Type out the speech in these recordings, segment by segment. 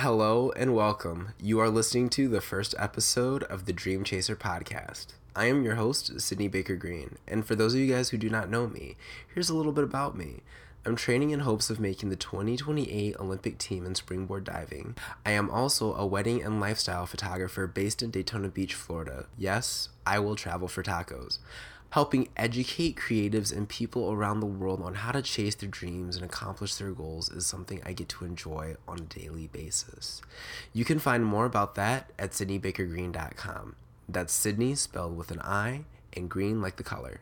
Hello and welcome. You are listening to the first episode of the Dream Chaser podcast. I am your host, Sidney Baker Green, and for those of you guys who do not know me, here's a little bit about me. I'm training in hopes of making the 2028 Olympic team in springboard diving. I am also a wedding and lifestyle photographer based in Daytona Beach, Florida. Yes, I will travel for tacos helping educate creatives and people around the world on how to chase their dreams and accomplish their goals is something I get to enjoy on a daily basis. You can find more about that at sidneybakergreen.com. That's Sidney spelled with an I and green like the color.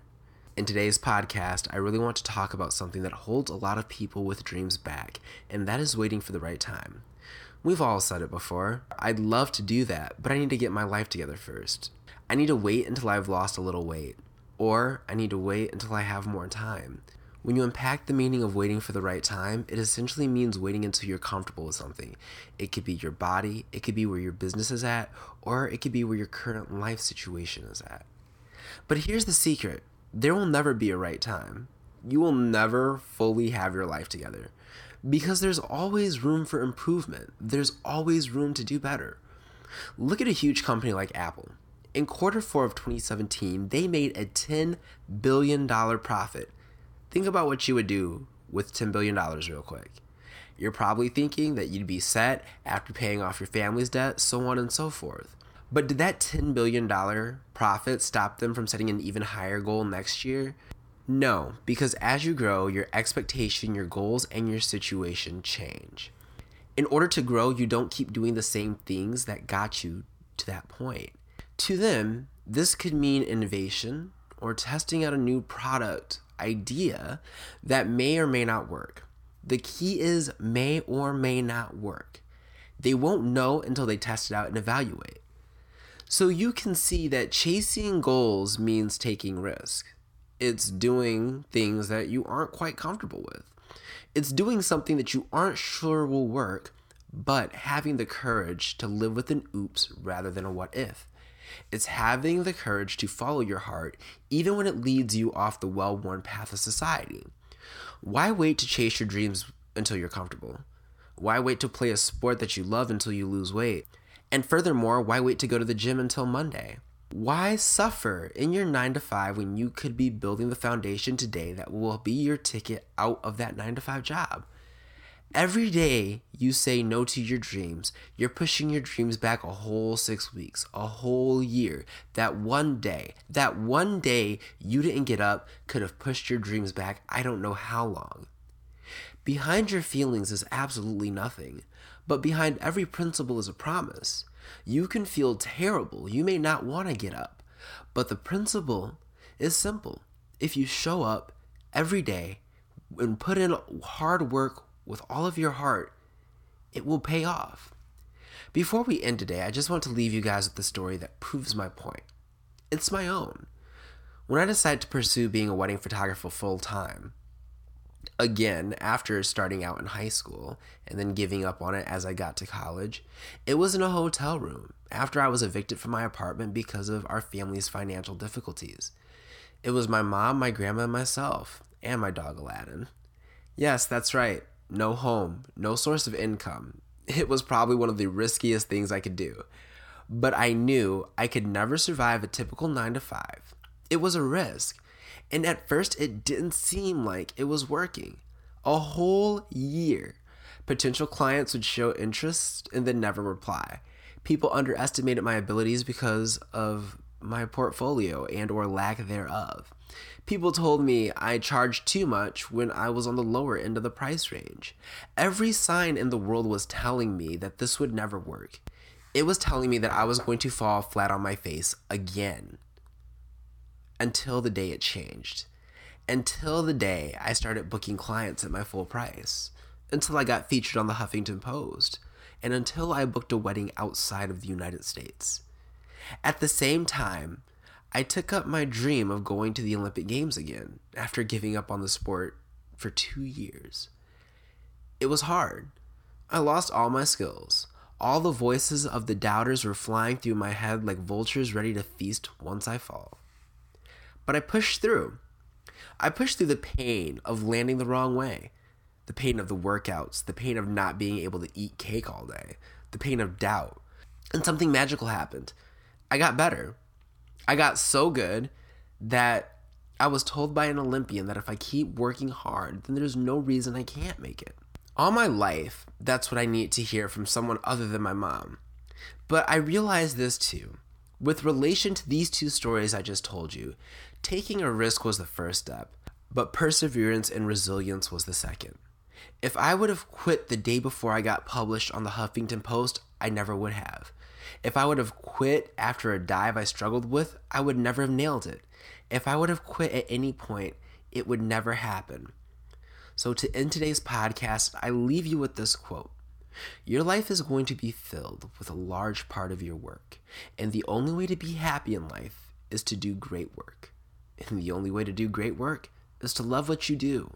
In today's podcast, I really want to talk about something that holds a lot of people with dreams back, and that is waiting for the right time. We've all said it before. I'd love to do that, but I need to get my life together first. I need to wait until I've lost a little weight or I need to wait until I have more time. When you unpack the meaning of waiting for the right time, it essentially means waiting until you're comfortable with something. It could be your body, it could be where your business is at, or it could be where your current life situation is at. But here's the secret there will never be a right time. You will never fully have your life together because there's always room for improvement, there's always room to do better. Look at a huge company like Apple in quarter four of 2017, they made a $10 billion profit. Think about what you would do with $10 billion real quick. You're probably thinking that you'd be set after paying off your family's debt, so on and so forth. But did that $10 billion profit stop them from setting an even higher goal next year? No, because as you grow, your expectation, your goals, and your situation change. In order to grow, you don't keep doing the same things that got you to that point. To them, this could mean innovation or testing out a new product idea that may or may not work. The key is may or may not work. They won't know until they test it out and evaluate. So you can see that chasing goals means taking risk. It's doing things that you aren't quite comfortable with. It's doing something that you aren't sure will work, but having the courage to live with an oops rather than a what if. It's having the courage to follow your heart, even when it leads you off the well worn path of society. Why wait to chase your dreams until you're comfortable? Why wait to play a sport that you love until you lose weight? And furthermore, why wait to go to the gym until Monday? Why suffer in your 9 to 5 when you could be building the foundation today that will be your ticket out of that 9 to 5 job? Every day you say no to your dreams, you're pushing your dreams back a whole six weeks, a whole year. That one day, that one day you didn't get up could have pushed your dreams back I don't know how long. Behind your feelings is absolutely nothing, but behind every principle is a promise. You can feel terrible, you may not want to get up, but the principle is simple. If you show up every day and put in hard work with all of your heart, it will pay off. Before we end today, I just want to leave you guys with the story that proves my point. It's my own. When I decided to pursue being a wedding photographer full time, again, after starting out in high school and then giving up on it as I got to college, it was in a hotel room after I was evicted from my apartment because of our family's financial difficulties. It was my mom, my grandma, and myself, and my dog Aladdin. Yes, that's right no home, no source of income. It was probably one of the riskiest things I could do. But I knew I could never survive a typical 9 to 5. It was a risk. And at first, it didn't seem like it was working. A whole year. Potential clients would show interest and then never reply. People underestimated my abilities because of my portfolio and or lack thereof. People told me I charged too much when I was on the lower end of the price range. Every sign in the world was telling me that this would never work. It was telling me that I was going to fall flat on my face again. Until the day it changed. Until the day I started booking clients at my full price. Until I got featured on the Huffington Post. And until I booked a wedding outside of the United States. At the same time, I took up my dream of going to the Olympic Games again after giving up on the sport for two years. It was hard. I lost all my skills. All the voices of the doubters were flying through my head like vultures ready to feast once I fall. But I pushed through. I pushed through the pain of landing the wrong way, the pain of the workouts, the pain of not being able to eat cake all day, the pain of doubt. And something magical happened. I got better. I got so good that I was told by an Olympian that if I keep working hard, then there's no reason I can't make it. All my life, that's what I need to hear from someone other than my mom. But I realized this too. With relation to these two stories I just told you, taking a risk was the first step, but perseverance and resilience was the second. If I would have quit the day before I got published on the Huffington Post, I never would have. If I would have quit after a dive I struggled with, I would never have nailed it. If I would have quit at any point, it would never happen. So, to end today's podcast, I leave you with this quote Your life is going to be filled with a large part of your work, and the only way to be happy in life is to do great work. And the only way to do great work is to love what you do.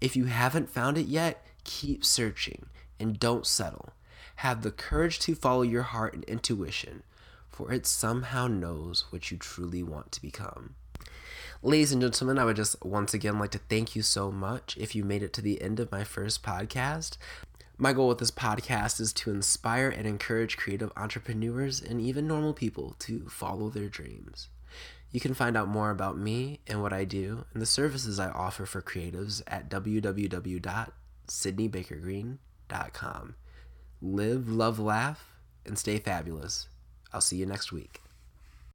If you haven't found it yet, keep searching and don't settle. Have the courage to follow your heart and intuition, for it somehow knows what you truly want to become. Ladies and gentlemen, I would just once again like to thank you so much if you made it to the end of my first podcast. My goal with this podcast is to inspire and encourage creative entrepreneurs and even normal people to follow their dreams. You can find out more about me and what I do and the services I offer for creatives at www.sidneybakergreen.com. Live, love, laugh, and stay fabulous. I'll see you next week.